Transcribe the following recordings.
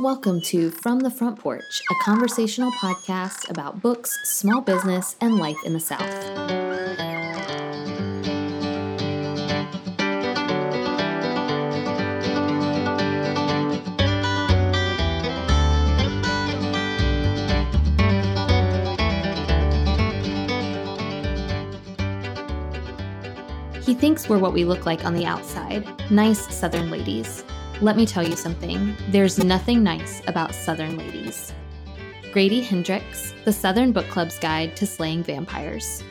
Welcome to From the Front Porch, a conversational podcast about books, small business, and life in the South. He thinks we're what we look like on the outside nice Southern ladies. Let me tell you something there's nothing nice about Southern ladies. Grady Hendrix, The Southern Book Club's Guide to Slaying Vampires.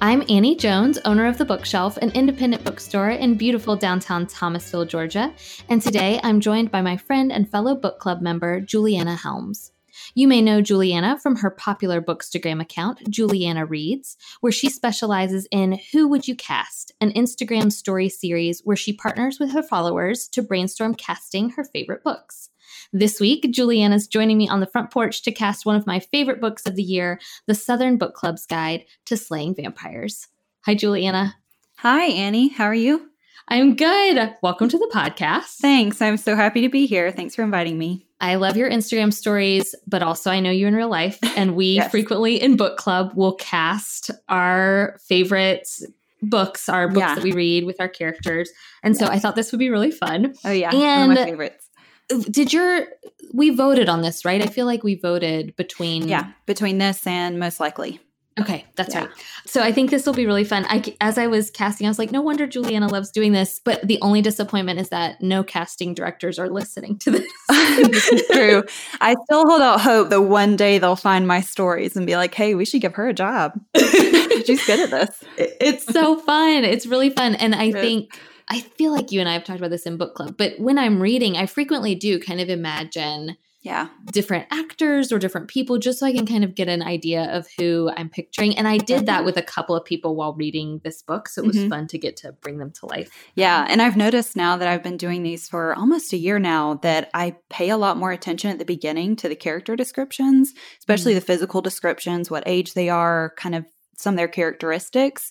I'm Annie Jones, owner of The Bookshelf, an independent bookstore in beautiful downtown Thomasville, Georgia, and today I'm joined by my friend and fellow book club member, Juliana Helms. You may know Juliana from her popular Bookstagram account, Juliana Reads, where she specializes in Who Would You Cast, an Instagram story series where she partners with her followers to brainstorm casting her favorite books. This week, Juliana's joining me on the front porch to cast one of my favorite books of the year, The Southern Book Club's Guide to Slaying Vampires. Hi, Juliana. Hi, Annie. How are you? I'm good. Welcome to the podcast. Thanks. I'm so happy to be here. Thanks for inviting me. I love your Instagram stories, but also I know you in real life. And we yes. frequently in book club will cast our favorite books, our books yeah. that we read with our characters. And yes. so I thought this would be really fun. Oh, yeah. And my favorites. Did your, we voted on this, right? I feel like we voted between. Yeah, between this and most likely. Okay, that's yeah. right. So I think this will be really fun. I, as I was casting, I was like, no wonder Juliana loves doing this. But the only disappointment is that no casting directors are listening to this. this is true. I still hold out hope that one day they'll find my stories and be like, hey, we should give her a job. She's good at this. It's so fun. It's really fun. And I think, I feel like you and I have talked about this in book club, but when I'm reading, I frequently do kind of imagine yeah. different actors or different people just so i can kind of get an idea of who i'm picturing. And i did that with a couple of people while reading this book so it was mm-hmm. fun to get to bring them to life. Yeah and i've noticed now that i've been doing these for almost a year now that i pay a lot more attention at the beginning to the character descriptions especially mm-hmm. the physical descriptions what age they are kind of some of their characteristics.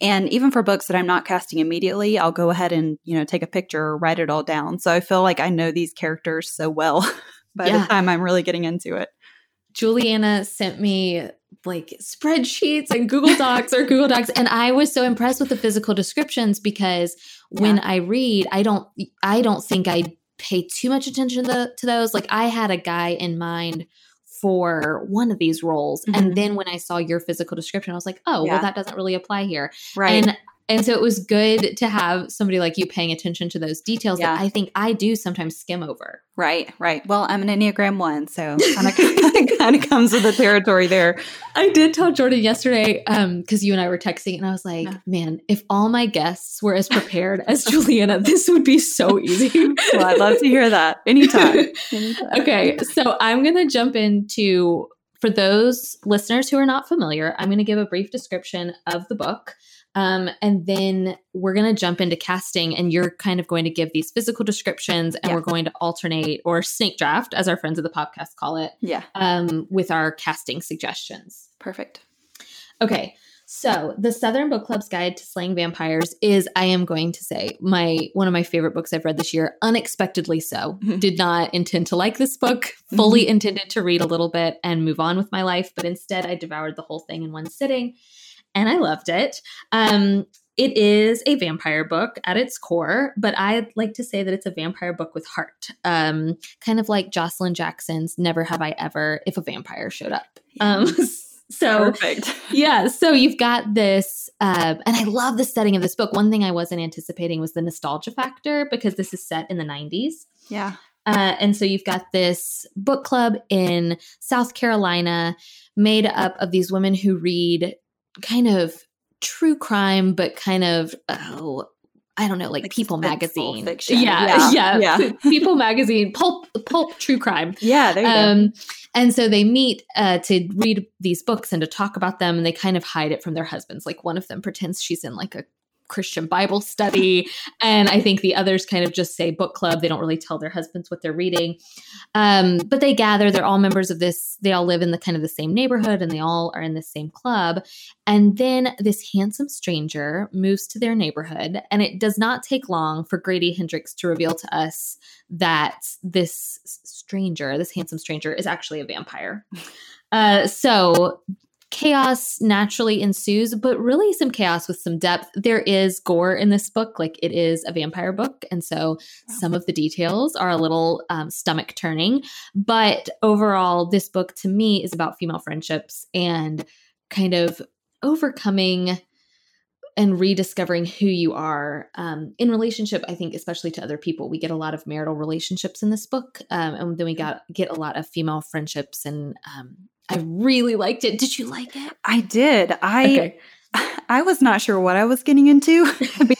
And even for books that i'm not casting immediately i'll go ahead and you know take a picture or write it all down. So i feel like i know these characters so well by yeah. the time I'm really getting into it. Juliana sent me like spreadsheets and Google Docs or Google Docs and I was so impressed with the physical descriptions because yeah. when I read I don't I don't think I pay too much attention to, the, to those like I had a guy in mind for one of these roles mm-hmm. and then when I saw your physical description I was like oh yeah. well that doesn't really apply here right and and so it was good to have somebody like you paying attention to those details yeah. that I think I do sometimes skim over. Right, right. Well, I'm an Enneagram one, so kind of kind of comes with the territory there. I did tell Jordan yesterday because um, you and I were texting, and I was like, "Man, if all my guests were as prepared as Juliana, this would be so easy." well, I'd love to hear that anytime. anytime. Okay, so I'm gonna jump into for those listeners who are not familiar. I'm going to give a brief description of the book. Um, and then we're going to jump into casting, and you're kind of going to give these physical descriptions, and yeah. we're going to alternate or snake draft, as our friends of the podcast call it, yeah, um, with our casting suggestions. Perfect. Okay. So, the Southern Book Club's Guide to Slaying Vampires is, I am going to say, my one of my favorite books I've read this year. Unexpectedly so. Mm-hmm. Did not intend to like this book. Fully mm-hmm. intended to read a little bit and move on with my life, but instead I devoured the whole thing in one sitting and I loved it. Um, it is a vampire book at its core, but I'd like to say that it's a vampire book with heart. Um, kind of like Jocelyn Jackson's Never Have I Ever if a vampire showed up. Um, so perfect. yeah. So you've got this, uh, and I love the setting of this book. One thing I wasn't anticipating was the nostalgia factor because this is set in the 90s. Yeah. Uh, and so you've got this book club in South Carolina made up of these women who read kind of true crime, but kind of oh, I don't know, like, like People Magazine. Fiction. Yeah, yeah, yeah. yeah. People Magazine, pulp, pulp, true crime. Yeah, there you um, go. And so they meet uh, to read these books and to talk about them, and they kind of hide it from their husbands. Like one of them pretends she's in like a Christian Bible study. and I think the others kind of just say book club. They don't really tell their husbands what they're reading. Um, but they gather, they're all members of this, they all live in the kind of the same neighborhood and they all are in the same club. And then this handsome stranger moves to their neighborhood. And it does not take long for Grady Hendrix to reveal to us that this stranger, this handsome stranger, is actually a vampire. Uh, so chaos naturally ensues, but really some chaos with some depth. There is gore in this book, like it is a vampire book. And so some of the details are a little um, stomach turning. But overall, this book to me is about female friendships and kind of overcoming and rediscovering who you are um, in relationship i think especially to other people we get a lot of marital relationships in this book um, and then we got get a lot of female friendships and um, i really liked it did you like it i did i okay. i was not sure what i was getting into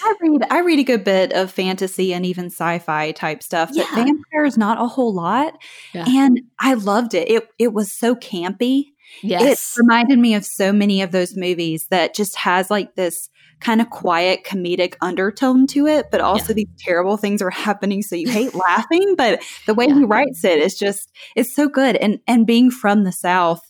I read, I read a good bit of fantasy and even sci-fi type stuff, but yeah. vampires not a whole lot. Yeah. And I loved it. It it was so campy Yes. It reminded me of so many of those movies that just has like this kind of quiet comedic undertone to it, but also yeah. these terrible things are happening. So you hate laughing, but the way yeah. he writes it is just, it's so good. And, and being from the South,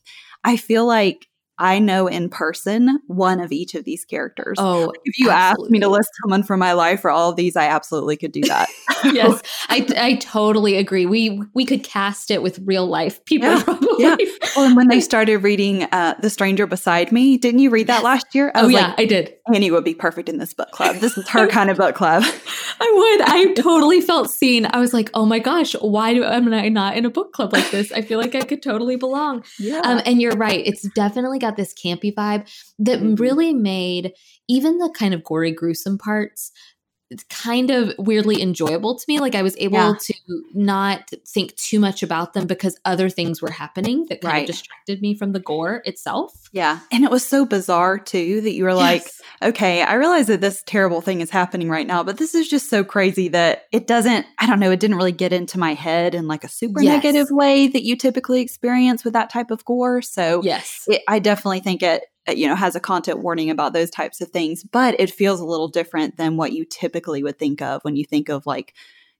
I feel like I know in person one of each of these characters. Oh, if you absolutely. asked me to list someone from my life for all of these, I absolutely could do that. yes, I, I totally agree. We we could cast it with real life people. Yeah, probably. yeah. Well, and when they started reading uh, "The Stranger Beside Me," didn't you read that last year? I oh yeah, like, I did. Annie would be perfect in this book club. This is her kind of book club. I would. I totally felt seen. I was like, oh my gosh, why do, am I not in a book club like this? I feel like I could totally belong. Yeah. Um, and you're right. It's definitely got this campy vibe that mm-hmm. really made even the kind of gory, gruesome parts kind of weirdly enjoyable to me. Like I was able yeah. to not think too much about them because other things were happening that kind right. of distracted me from the gore itself. Yeah. And it was so bizarre too that you were like, yes. okay, I realize that this terrible thing is happening right now, but this is just so crazy that it doesn't, I don't know, it didn't really get into my head in like a super yes. negative way that you typically experience with that type of gore. So yes, it, I definitely think it Uh, you know has a content warning about those types of things but it feels a little different than what you typically would think of when you think of like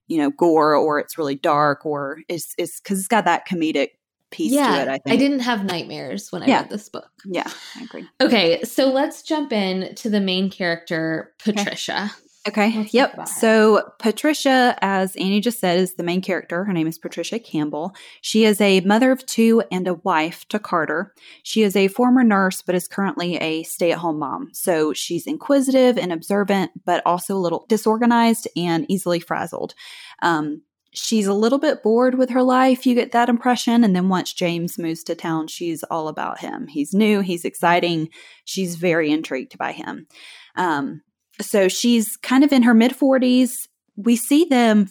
you know gore or it's really dark or it's it's because it's got that comedic piece yeah, to it i think i didn't have nightmares when i yeah. read this book yeah i agree okay so let's jump in to the main character patricia okay. Okay. Let's yep. So Patricia, as Annie just said, is the main character. Her name is Patricia Campbell. She is a mother of two and a wife to Carter. She is a former nurse, but is currently a stay at home mom. So she's inquisitive and observant, but also a little disorganized and easily frazzled. Um, she's a little bit bored with her life. You get that impression. And then once James moves to town, she's all about him. He's new, he's exciting. She's very intrigued by him. Um, so she's kind of in her mid 40s. We see them,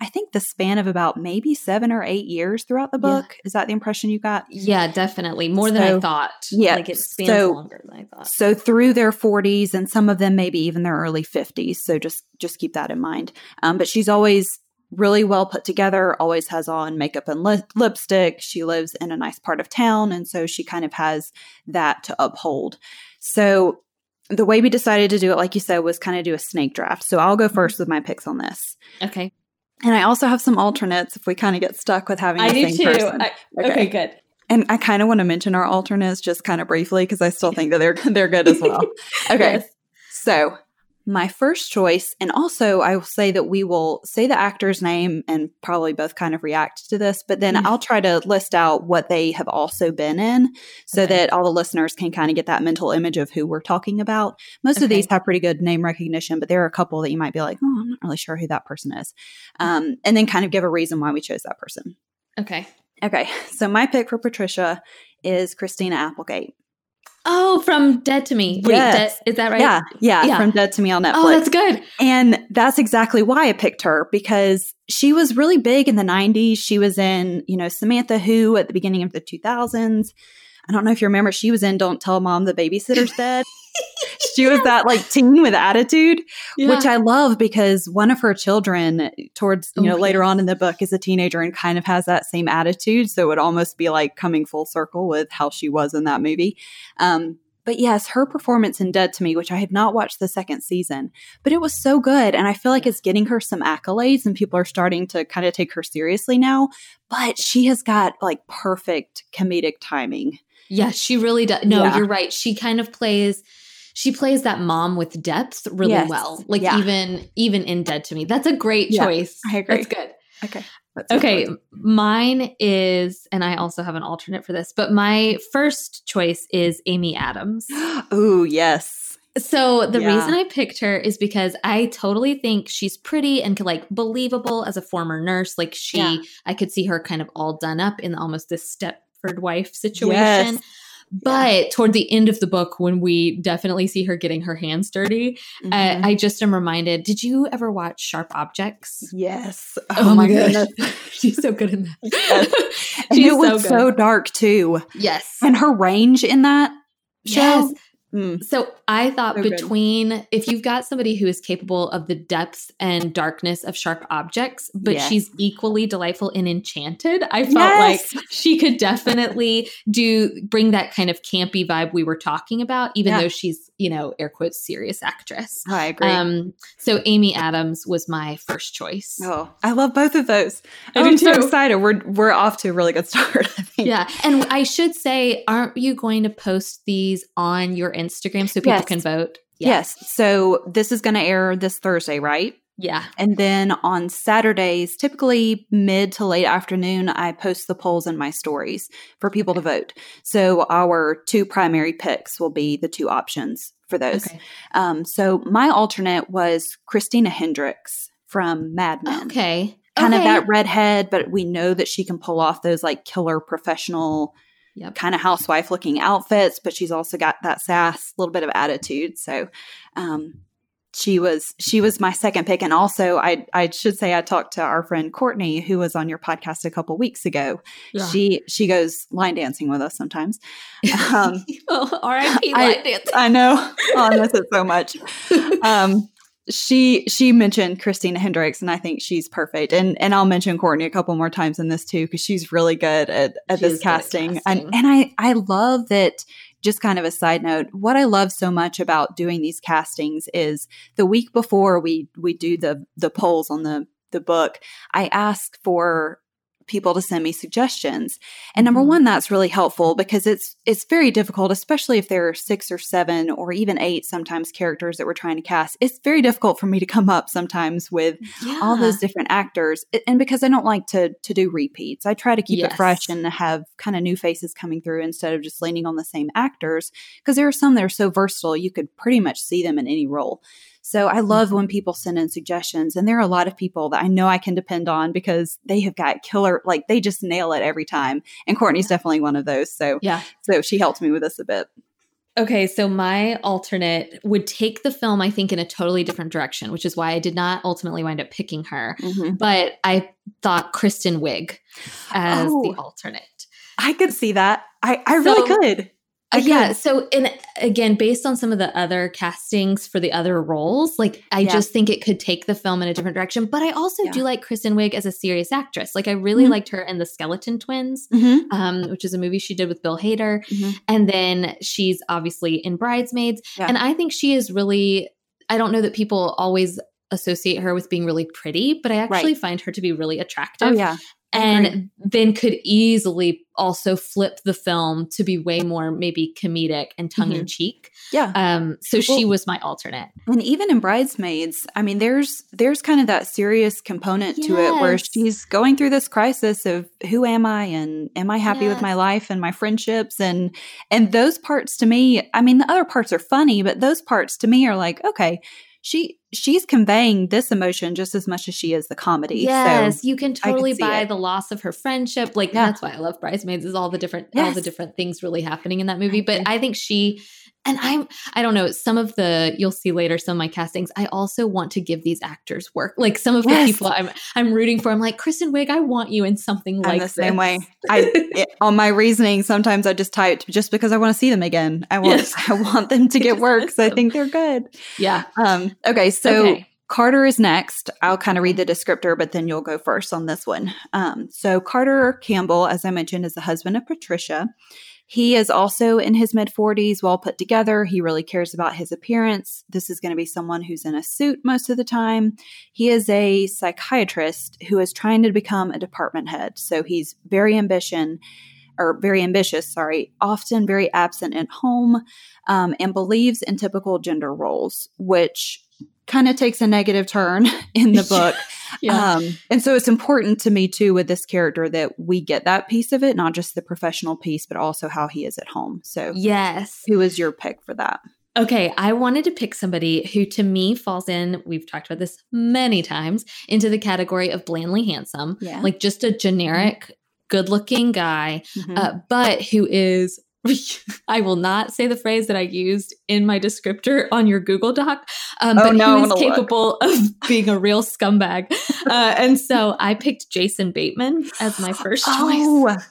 I think, the span of about maybe seven or eight years throughout the book. Yeah. Is that the impression you got? Yeah, definitely. More so, than I thought. Yeah. Like it spans so, longer than I thought. So through their 40s and some of them maybe even their early 50s. So just just keep that in mind. Um, but she's always really well put together, always has on makeup and li- lipstick. She lives in a nice part of town. And so she kind of has that to uphold. So the way we decided to do it, like you said, was kind of do a snake draft. So I'll go mm-hmm. first with my picks on this. Okay. And I also have some alternates if we kind of get stuck with having. I do too. I, okay. okay, good. And I kind of want to mention our alternates just kind of briefly because I still think that they're they're good as well. Okay. yes. So my first choice, and also I will say that we will say the actor's name and probably both kind of react to this, but then mm-hmm. I'll try to list out what they have also been in so okay. that all the listeners can kind of get that mental image of who we're talking about. Most okay. of these have pretty good name recognition, but there are a couple that you might be like, oh, I'm not really sure who that person is. Um, and then kind of give a reason why we chose that person. Okay. Okay. So my pick for Patricia is Christina Applegate. Oh, from Dead to Me. Wait, yes. is that right? Yeah, yeah, yeah, from Dead to Me on oh, Netflix. Oh, that's good. And that's exactly why I picked her because she was really big in the 90s. She was in, you know, Samantha Who at the beginning of the 2000s. I don't know if you remember, she was in Don't Tell Mom the Babysitter's Dead. She was that like teen with attitude, yeah. which I love because one of her children, towards you know oh, later on in the book, is a teenager and kind of has that same attitude. So it would almost be like coming full circle with how she was in that movie. Um, but yes, her performance in Dead to Me, which I have not watched the second season, but it was so good. And I feel like it's getting her some accolades and people are starting to kind of take her seriously now. But she has got like perfect comedic timing. Yeah, she really does. No, Yeah. you're right. She kind of plays she plays that mom with depth really Yes. well. Like Yeah. even even in Dead to Me. That's a great Yeah, choice. I agree. That's good. Okay. Okay, mine is and I also have an alternate for this, but my first choice is Amy Adams. Ooh, yes. So the Yeah. reason I picked her is because I totally think she's pretty and like believable as a former nurse. Like she, Yeah. I could see her kind of all done up in almost this Stepford wife situation. Yes. But toward the end of the book, when we definitely see her getting her hands dirty, Mhm. uh, I just am reminded. Did you ever watch Sharp Objects? yes. Oh, my goodness, she's so good in that. Yes. And it was so so, dark too. yes, And her range in that show. yes. Mm. So I thought So good. between if you've got somebody who is capable of the depths and darkness of sharp objects, but Yes. she's equally delightful and enchanted, I felt Yes. like she could definitely do bring that kind of campy vibe we were talking about, even Yeah. though she's, you know, air quotes serious actress. I agree. Um, so Amy Adams was my first choice. oh, I love both of those. I Oh, do I'm so excited. We're we're off to a really good start. I think. Yeah. And I should say, aren't you going to post these on your Instagram so people Yes. can vote? Yes. So this is going to air this Thursday, right? Yeah. And then on Saturdays, typically mid to late afternoon, I post the polls in my stories for people to vote. So our two primary picks will be the two options for those. Okay. Um, so my alternate was Christina Hendricks from Mad Men. Okay. Kind of that redhead, but we know that she can pull off those like killer professional Yep. kind of housewife looking outfits, but she's also got that sass, a little bit of attitude. So um she was she was my second pick. And also I I should say I talked to our friend Courtney, who was on your podcast a couple weeks ago. Yeah. She she goes line dancing with us sometimes. Um oh, R.I.P. I- line dancing. I know. Oh, I miss it so much. Um she she mentioned Christina Hendricks, and I think she's perfect. And and I'll mention Courtney a couple more times in this too because she's really good at, at She this at casting. casting. And and I I love that. Just kind of a side note, what I love so much about doing these castings is the week before we we do the the polls on the the book, I ask for people to send me suggestions. And number Mhm. one, that's really helpful because it's it's very difficult, especially if there are six or seven or even eight sometimes characters that we're trying to cast. It's very difficult for me to come up sometimes with all those different actors. And because I don't like to to do repeats, I try to keep Yes. it fresh and have kind of new faces coming through instead of just leaning on the same actors. Because there are some that are so versatile, you could pretty much see them in any role. So I love when mm-hmm. people send in suggestions, and there are a lot of people that I know I can depend on because they have got killer, like they just nail it every time. And Courtney's definitely one of those. So, Yeah. so she helped me with this a bit. Okay, so my alternate would take the film, I think, in a totally different direction, which is why I did not ultimately wind up picking her. Mm-hmm. But I thought Kristen Wiig as Oh. the alternate. I could see that. I, I So- really could. Uh, yeah. So, and again, based on some of the other castings for the other roles, like I Yeah. just think it could take the film in a different direction. But I also Yeah. do like Kristen Wiig as a serious actress. Like I really Mhm. liked her in The Skeleton Twins, Mhm. um, which is a movie she did with Bill Hader. Mhm. And then she's obviously in Bridesmaids. Yeah. And I think she is really, I don't know that people always associate her with being really pretty, but I actually find her to be really attractive Oh, yeah. And then could easily also flip the film to be way more maybe comedic and tongue in cheek. Yeah. Um, so she was my alternate. And even in Bridesmaids, I mean, there's there's kind of that serious component to it where she's going through this crisis of who am I and am I happy with my life and my friendships and and those parts to me, I mean, the other parts are funny, but those parts to me are like, okay, she she's conveying this emotion just as much as she is the comedy. Yes, So you can totally see buy it. the loss of her friendship. Like Yeah. that's why I love Bridesmaids is all the different all the different things really happening in that movie. But. I think she and I'm I don't know, some of the you'll see later some of my castings, I also want to give these actors work. Like some of the people I'm I'm rooting for. I'm like, Kristen Wiig, I want you in something I'm like the same this." way. I it, on my reasoning, sometimes I just type just because I want to see them again. I want Yes. I want them to get work because I think they're good. yeah. Um, okay, so Okay. Carter is next. I'll kind of read the descriptor, but then you'll go first on this one. Um, so Carter Campbell, as I mentioned, is the husband of Patricia. He is also in his mid 40s, well put together. He really cares about his appearance. This is going to be someone who's in a suit most of the time. He is a psychiatrist who is trying to become a department head. So he's very ambition or very ambitious, sorry, often very absent at home, um, and believes in typical gender roles, which kind of takes a negative turn in the book. yeah. Um, and so it's important to me too with this character that we get that piece of it, not just the professional piece, but also how he is at home. So, yes. Who is your pick for that? Okay, I wanted to pick somebody who to me falls in, we've talked about this many times, into the category of blandly handsome. Yeah. Like just a generic good looking guy, mm-hmm. uh, but who is I will not say the phrase that I used in my descriptor on your Google Doc, um, oh, but no, who is capable look. of being a real scumbag. Uh, and so I picked Jason Bateman as my first oh. choice.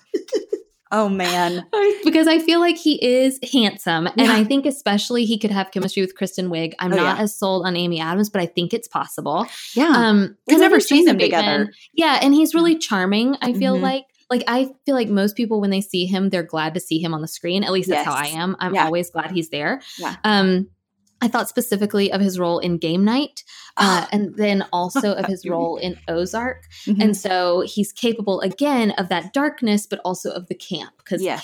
oh man. because I feel like he is handsome. And yeah. I think especially he could have chemistry with Kristen Wiig. I'm oh, not yeah. as sold on Amy Adams, but I think it's possible. Yeah. Um, We've never seen them Bateman, together. Yeah. And he's really charming, I feel mm-hmm. like like I feel like most people when they see him, they're glad to see him on the screen. At least that's yes. how I am. I'm yeah. always glad he's there. Yeah. Um, I thought specifically of his role in Game Night, uh, and then also of his role in Ozark. Mm-hmm. And so he's capable again of that darkness, but also of the camp because yes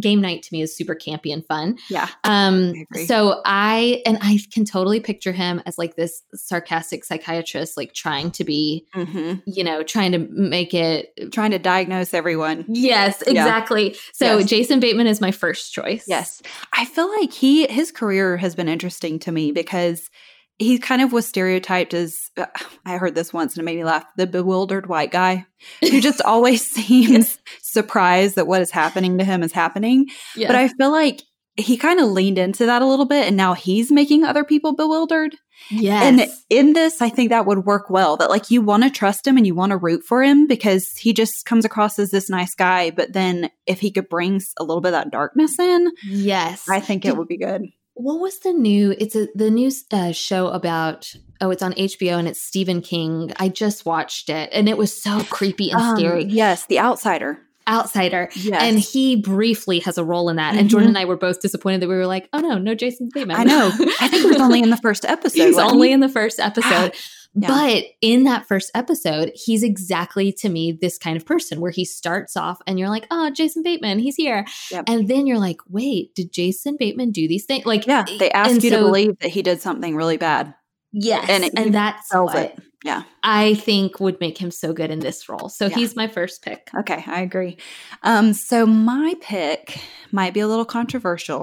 game night to me is super campy and fun. Yeah. Um I so I and I can totally picture him as like this sarcastic psychiatrist like trying to be mm-hmm. you know trying to make it trying to diagnose everyone. Yes, exactly. Yeah. So yes. Jason Bateman is my first choice. Yes. I feel like he his career has been interesting to me because he kind of was stereotyped as uh, I heard this once and it made me laugh the bewildered white guy who just always seems surprised that what is happening to him is happening. Yeah. But I feel like he kind of leaned into that a little bit and now he's making other people bewildered. Yes. And in this, I think that would work well. That like you want to trust him and you want to root for him because he just comes across as this nice guy. But then if he could bring a little bit of that darkness in, yes, I think it would be good what was the new it's a the new uh, show about oh it's on hbo and it's stephen king. I just watched it and it was so creepy and um, scary. yes the outsider. Outsider. Yes. and he briefly has a role in that. Mm-hmm. and jordan and i were both disappointed that we were like oh no no jason bateman i know. I think it was only in the first episode he's only he? in the first episode Yeah. But in that first episode, he's exactly to me this kind of person where he starts off and you're like, oh, Jason Bateman, he's here. Yep. And then you're like, wait, did Jason Bateman do these things? Like, yeah, they ask you so, to believe that he did something really bad. Yes. And, it, and that's what it. Yeah. I think would make him so good in this role. So yeah. he's my first pick. Okay, I agree. Um, so my pick might be a little controversial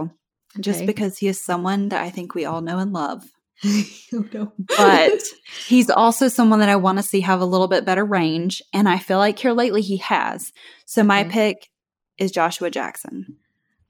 okay. just because he is someone that I think we all know and love. oh, no. but he's also someone that I want to see have a little bit better range. And I feel like here lately he has. So my okay. pick is Joshua Jackson.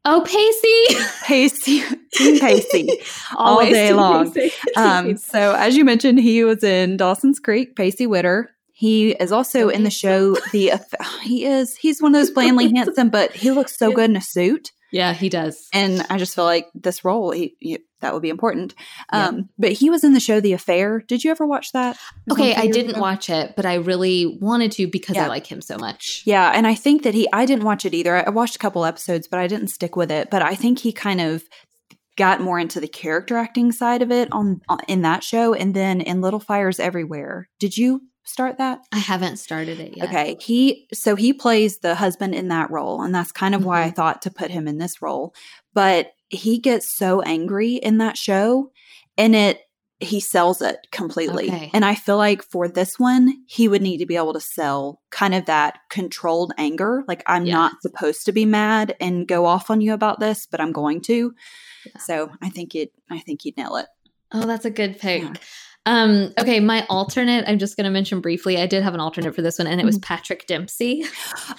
Oh, Pacey. Pacey. Team Pacey. all day long. Um, so as you mentioned, he was in Dawson's Creek, Pacey Witter. He is also in the show. The he is he's one of those blandly handsome, but he looks so good in a suit. Yeah, he does. And I just feel like this role, he, he that would be important. Um, yeah. But he was in the show The Affair. Did you ever watch that? Okay, I didn't watch it, but I really wanted to because yeah. I like him so much. Yeah, and I think that he, I didn't watch it either. I watched a couple episodes, but I didn't stick with it. But I think he kind of got more into the character acting side of it on, on in that show and then in Little Fires Everywhere. Did you start that? I haven't started it yet. Okay. He so he plays the husband in that role and that's kind of mm-hmm. why I mm-hmm. thought to put him in this role. But he gets so angry in that show and it he sells it completely. Okay. And I feel like for this one, he would need to be able to sell kind of that controlled anger. Like, I'm yeah. not supposed to be mad and go off on you about this, but I'm going to. Yeah. So I think it I think he'd nail it. Oh, that's a good pick. Yeah. Um, okay, my alternate, I'm just going to mention briefly. I did have an alternate for this one, and it was mm-hmm. Patrick Dempsey.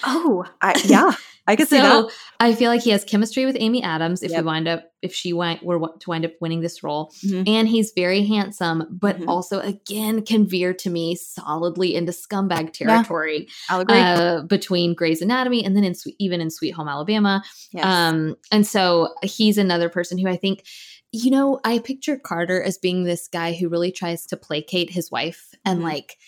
Oh, I, yeah, I could so, see that. I feel like he has chemistry with Amy Adams. If yep. we wind up, if she went, were to wind up winning this role, mm-hmm. and he's very handsome, but mm-hmm. also again can veer to me solidly into scumbag territory. Yeah, I'll agree. Uh, between Grey's Anatomy and then in even in Sweet Home Alabama. Yes. Um, and so he's another person who I think you know, I picture Carter as being this guy who really tries to placate his wife and mm-hmm. like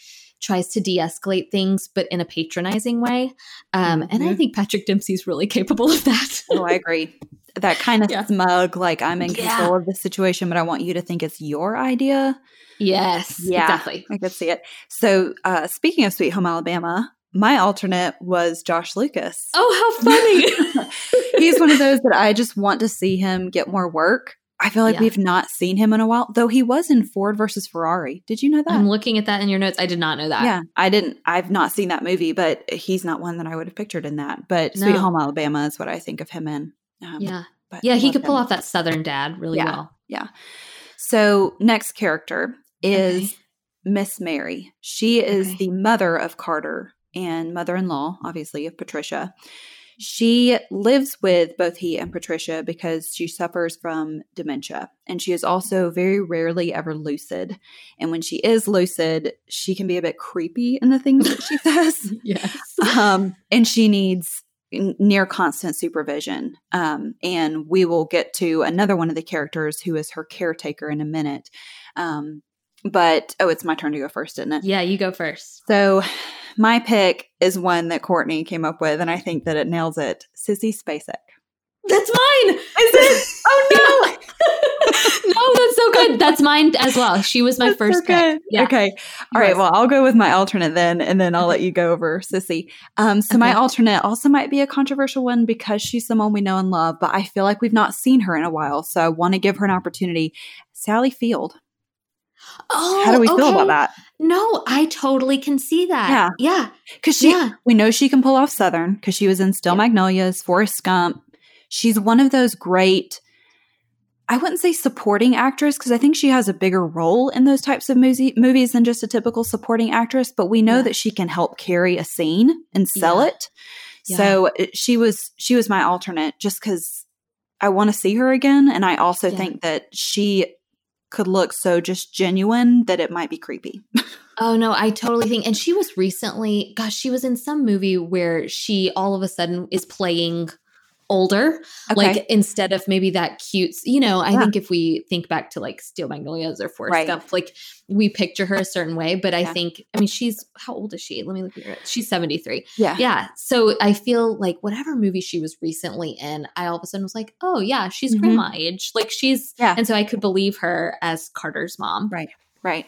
tries to de-escalate things, but in a patronizing way. Um, mm-hmm. And I mm-hmm. think Patrick Dempsey's really capable of that. oh, I agree. That kind of yeah. smug, like I'm in yeah. control of the situation, but I want you to think it's your idea. Yes, yeah, exactly. I could see it. So, uh, speaking of Sweet Home Alabama, my alternate was Josh Lucas. Oh, how funny! He's one of those that I just want to see him get more work. I feel like yeah. we've not seen him in a while, though he was in Ford versus Ferrari. Did you know that? I'm looking at that in your notes. I did not know that. Yeah, I didn't. I've not seen that movie, but he's not one that I would have pictured in that. But no. Sweet Home Alabama is what I think of him in. Um, yeah, yeah, he could pull him. off that Southern dad really yeah. well. Yeah. So next character is okay. Miss Mary. She is okay. the mother of Carter and mother-in-law, obviously, of Patricia. She lives with both he and Patricia because she suffers from dementia. And she is also very rarely ever lucid. And when she is lucid, she can be a bit creepy in the things that she says. yes. Um, and she needs near constant supervision. Um, and we will get to another one of the characters who is her caretaker in a minute. Um, but oh, it's my turn to go first, isn't it? Yeah, you go first. So my pick is one that Courtney came up with, and I think that it nails it. Sissy Spacek. That's mine. Is it? Oh no. no, that's so good. That's mine as well. She was my that's first so pick. Yeah. Okay. All right. Well, I'll go with my alternate then, and then I'll let you go over Sissy. Um, so okay. my alternate also might be a controversial one because she's someone we know and love, but I feel like we've not seen her in a while, so I want to give her an opportunity. Sally Field. Oh, how do we okay. feel about that? No, I totally can see that. Yeah, yeah, because she, yeah. we know she can pull off Southern because she was in Steel yeah. Magnolias, Forrest Gump. She's one of those great. I wouldn't say supporting actress because I think she has a bigger role in those types of movie, movies than just a typical supporting actress. But we know yeah. that she can help carry a scene and sell it. So uh, she was she was my alternate just because I want to see her again, and I also think that she could look so just genuine that it might be creepy. oh no, I totally think and she was recently gosh, she was in some movie where she all of a sudden is playing older okay. like instead of maybe that cute you know i yeah. think if we think back to like steel magnolias or forrest right. gump like we picture her a certain way but i yeah. think i mean she's how old is she let me look at her she's 73 yeah yeah so i feel like whatever movie she was recently in i all of a sudden was like oh yeah she's mm-hmm. grandma age like she's yeah and so i could believe her as carter's mom right right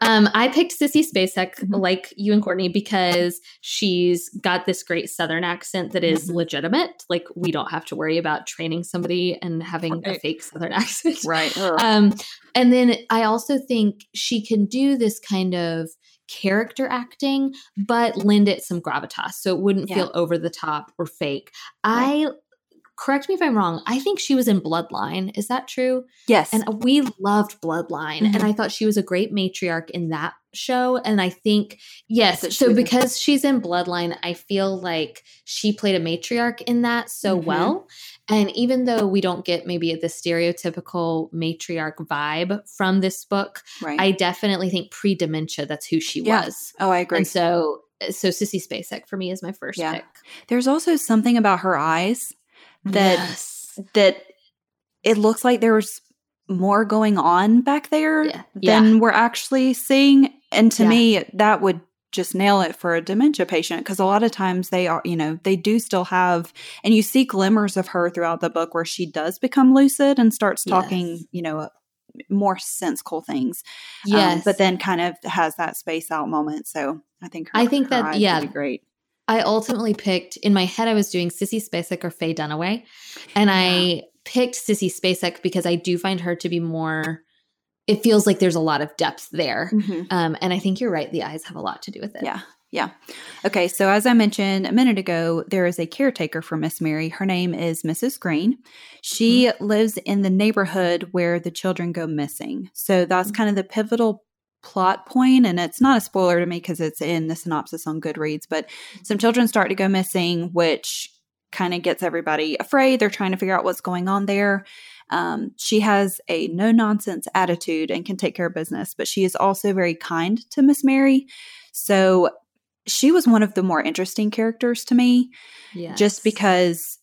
um, I picked Sissy Spacek, mm-hmm. like you and Courtney, because she's got this great Southern accent that is mm-hmm. legitimate. Like we don't have to worry about training somebody and having right. a fake Southern accent, right? Um, and then I also think she can do this kind of character acting, but lend it some gravitas, so it wouldn't yeah. feel over the top or fake. Right. I correct me if I'm wrong. I think she was in Bloodline. Is that true? Yes. And we loved Bloodline. Mm-hmm. And I thought she was a great matriarch in that show. And I think, yes. So because she's in Bloodline, I feel like she played a matriarch in that so mm-hmm. well. And even though we don't get maybe the stereotypical matriarch vibe from this book, right. I definitely think pre dementia, that's who she yeah. was. Oh, I agree. And so so Sissy Spacek for me is my first yeah. pick. There's also something about her eyes that yes. that it looks like there was more going on back there yeah. than yeah. we're actually seeing. And to yeah. me, that would just nail it for a dementia patient because a lot of times they are, you know, they do still have, and you see glimmers of her throughout the book where she does become lucid and starts talking, yes. you know, more sensical things. Yes. Um, but then kind of has that space out moment. So I think her, I think that, yeah. great. I ultimately picked in my head I was doing Sissy Spacek or Faye Dunaway. And I picked Sissy Spacek because I do find her to be more it feels like there's a lot of depth there. Mm-hmm. Um, and I think you're right. The eyes have a lot to do with it. Yeah. Yeah. Okay. So, as I mentioned a minute ago, there is a caretaker for Miss Mary. Her name is Mrs. Green. She mm-hmm. lives in the neighborhood where the children go missing. So, that's mm-hmm. kind of the pivotal plot point and it's not a spoiler to me because it's in the synopsis on goodreads but some children start to go missing which kind of gets everybody afraid. They're trying to figure out what's going on there. Um, she has a no nonsense attitude and can take care of business but she is also very kind to miss mary. So she was one of the more interesting characters to me yes. just because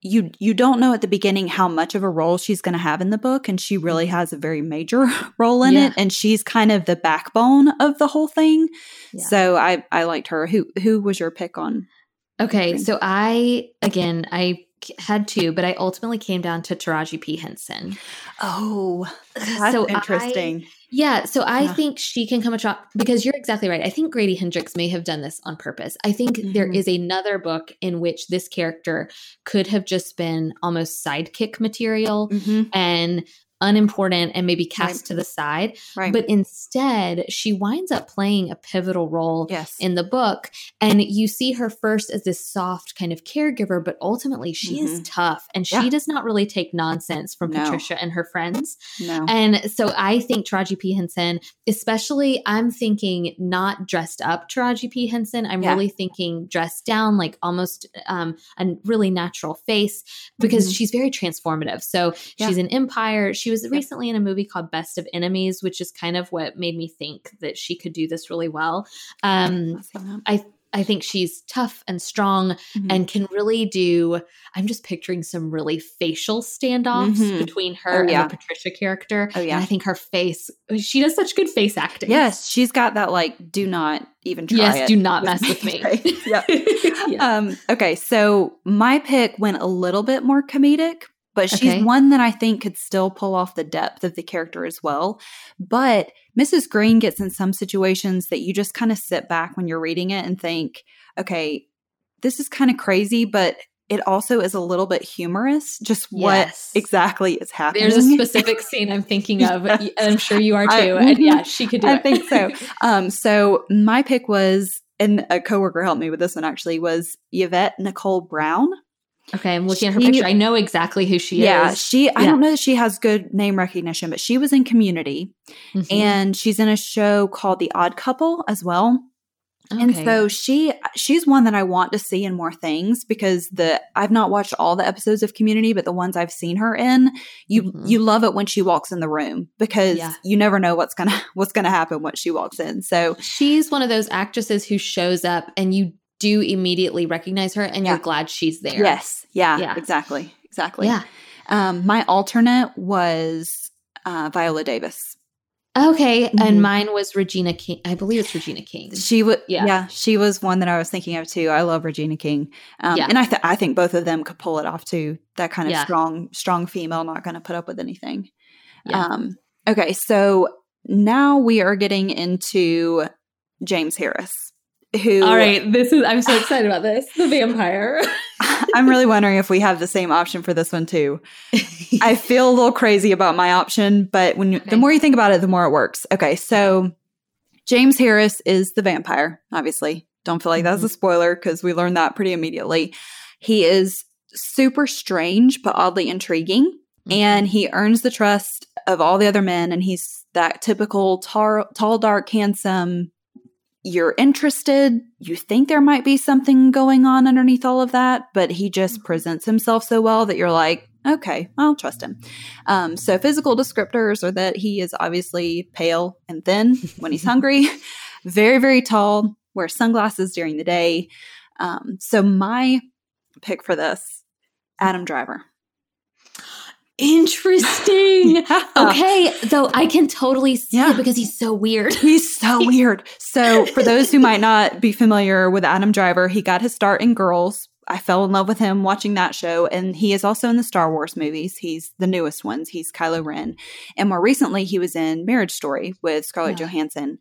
you you don't know at the beginning how much of a role she's going to have in the book and she really Mm-hmm. has a very major role in Yeah. it and she's kind of the backbone of the whole thing Yeah. so i i liked her who who was your pick on Okay, so I again I had two, but I ultimately came down to Taraji P Henson. oh so I- yeah, so I Yeah. think she can come across because you're exactly right. I think Grady Hendrix may have done this on purpose. I think there Mhm. is another book in which this character could have just been almost sidekick material Mhm, and unimportant and maybe cast Right. to the side. right But instead, she winds up playing a pivotal role yes in the book. And you see her first as this soft kind of caregiver, but ultimately she is Mhm. tough and she Yeah. does not really take nonsense from No. Patricia and her friends. no And so I think Taraji P. Henson, especially, I'm thinking not dressed up Taraji P. Henson. I'm Yeah. really thinking dressed down, like almost um, a really natural face because Mhm. she's very transformative. So Yeah. she's an Empire. She was recently in a movie called Best of Enemies, which is kind of what made me think that she could do this really well. Um, that. I think she's tough and strong Mhm. and can really do. I'm just picturing some really facial standoffs Mhm. between her Oh, yeah. and the Patricia character. Oh, yeah. And I think her face, she does such good face acting. yes she's got that like do not even try Yes, it do not mess with me. Yep. Yeah. Um, okay, so my pick went a little bit more comedic, but she's Okay. one that I think could still pull off the depth of the character as well. But Mrs. Green gets in some situations that you just kind of sit back when you're reading it and think, okay, this is kind of crazy, but it also is a little bit humorous, just what exactly is happening. There's a specific scene I'm thinking of, Yes. and I'm sure you are too. I- and yeah, she could do I it. I think so. Um, so my pick was, and a coworker helped me with this one actually, was Yvette Nicole Brown. Okay, I'm looking at her picture. I know exactly who she is. yeah, is. she. I don't know that she has good name recognition, but she was in Community, Mhm. and she's in a show called The Odd Couple as well. And so she she's one that I want to see in more things because the I've not watched all the episodes of Community, but the ones I've seen her in, you Mhm. you love it when she walks in the room because Yeah. you never know what's gonna what's gonna happen when she walks in. So she's one of those actresses who shows up and you do immediately recognize her and Yeah. you're glad she's there. yes, yeah, Yeah. exactly, exactly. Yeah. Um, my alternate was uh, Viola Davis. Okay. Mhm. And mine was Regina King. I believe it's Regina King. She would, Yeah. yeah. she was one that I was thinking of too. I love Regina King, um, Yeah. and I, th- I think both of them could pull it off too. That kind of Yeah. strong, strong female, not going to put up with anything. Um, okay, so now we are getting into James Harris, who All right. This is, I'm so excited about this. The vampire. I'm really wondering if we have the same option for this one too. I feel a little crazy about my option, but when you, Okay. the more you think about it, the more it works. Okay, so James Harris is the vampire, obviously. Don't feel like that's Mm-hmm. a spoiler because we learned that pretty immediately. He is super strange but oddly intriguing, Mm-hmm. and he earns the trust of all the other men, and he's that typical tar- tall, dark, handsome. You're interested. You think there might be something going on underneath all of that, but he just Mhm. presents himself so well that you're like, okay, I'll trust him. Um, so physical descriptors are that he is obviously pale and thin when he's hungry, very, very tall, wears sunglasses during the day. Um, so my pick for this, Adam Driver. Interesting. Yeah. Okay. Though I can totally see Yeah. it because he's so weird. He's so weird. So, for those who might not be familiar with Adam Driver, he got his start in Girls. I fell in love with him watching that show, and he is also in the Star Wars movies. He's the newest ones. He's Kylo Ren, and more recently, he was in Marriage Story with Scarlett Yeah. Johansson.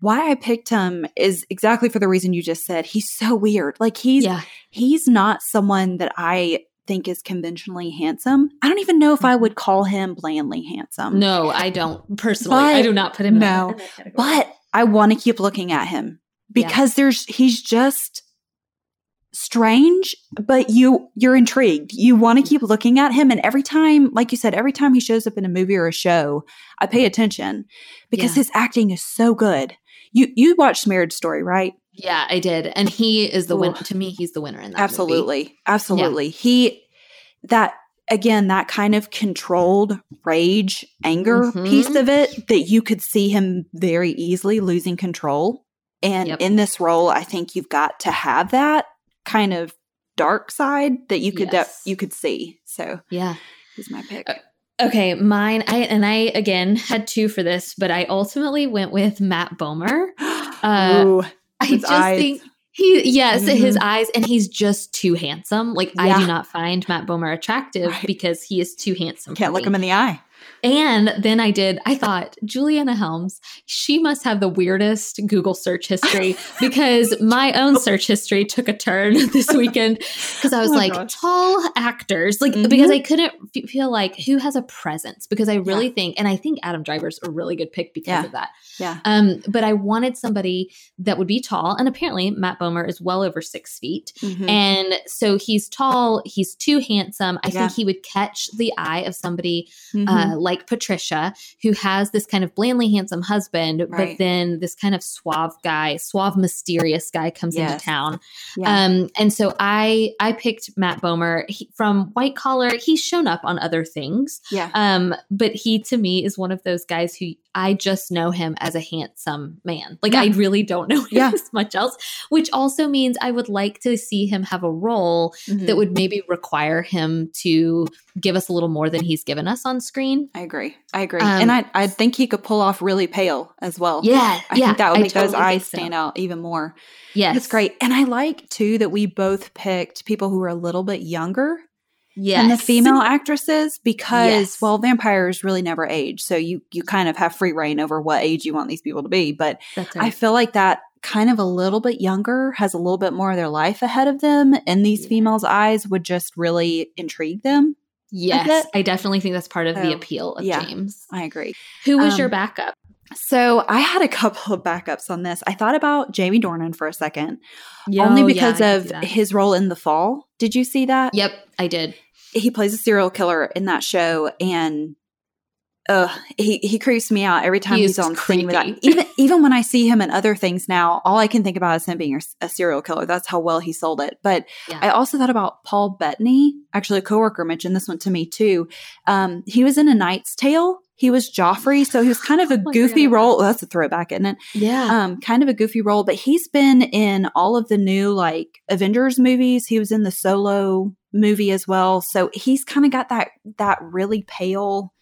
Why I picked him is exactly for the reason you just said. He's so weird. Like he's yeah. he's not someone that I think is conventionally handsome. I don't even know if I mm-hmm. would call him blandly handsome. No, I don't personally. But- I do not put him in no. But I want to keep looking at him Yeah. because there's he's just strange, but you you're intrigued. You want to mm-hmm. keep looking at him and every time like you said every time he shows up in a movie or a show, I pay mm-hmm. attention because Yeah. his acting is so good. You you watched Marriage Story, right? yeah, I did. And he is the winner. To me, he's the winner in that. movie. Absolutely. Absolutely. He that again that kind of controlled rage, anger Mhm. piece of it that you could see him very easily losing control. And Yep. in this role, I think you've got to have that kind of dark side that you could Yes. de- you could see. So Yeah. he's my pick. Uh, Okay, mine. I and I again had two for this, but I ultimately went with Matt Bomer. Uh, Ooh, I just eyes. think he, yes, his Mhm. eyes, and he's just too handsome. Like I do not find Matt Bomer attractive Right. because he is too handsome. can't look me. him in the eye. And then I did, I thought, Juliana Helms, she must have the weirdest Google search history because my own search history took a turn this weekend because I was Oh, like, gosh. tall actors, like, Mhm. because I couldn't f- feel like who has a presence because I really think, and I think Adam Driver's a really good pick because Yeah. of that. Yeah. Um, but I wanted somebody that would be tall. And apparently, Matt Bomer is well over six feet. Mhm. And so he's tall, he's too handsome. I Yeah. think he would catch the eye of somebody Mhm. uh, like Patricia, who has this kind of blandly handsome husband, but then this kind of suave guy, suave, mysterious guy comes into town. yeah. Um, and so I I picked Matt Bomer he, from White Collar. He's shown up on other things, yeah. um, but he to me is one of those guys who I just know him as a handsome man. Like Yeah. I really don't know him Yeah. as much else, which also means I would like to see him have a role that Mhm. would maybe require him to give us a little more than he's given us on screen. I agree. I agree. Um, and I, I think he could pull off really pale as well. Yeah, I yeah, think that would make those eyes so. stand out even more. Yes, That's great. And I like too that we both picked people who are a little bit younger Yes, And the female actresses because Yes. well, vampires really never age. So you you kind of have free reign over what age you want these people to be. But That's I feel like that kind of a little bit younger has a little bit more of their life ahead of them. And these Yeah. females' eyes would just really intrigue them. Yes. I definitely think that's part of the appeal of yeah. James. I agree. Who was Um, your backup? So I had a couple of backups on this. I thought about Jamie Dornan for a second, Oh, only because I can of his role in The Fall. Did you see that? Yep, I did. He plays a serial killer in that show, and uh, he he creeps me out every time He he's on screen. With that. Even even when I see him in other things now, all I can think about is him being a, serial killer. That's how well he sold it. But Yeah. I also thought about Paul Bettany. Actually, a coworker mentioned this one to me too. Um, he was in A Knight's Tale. He was Geoffrey, so he was kind of a Oh, goofy about role. That's a throwback, isn't it? Yeah, um, kind of a goofy role, but he's been in all of the new like Avengers movies. He was in the Solo movie as well, so he's kind of got that that really pale.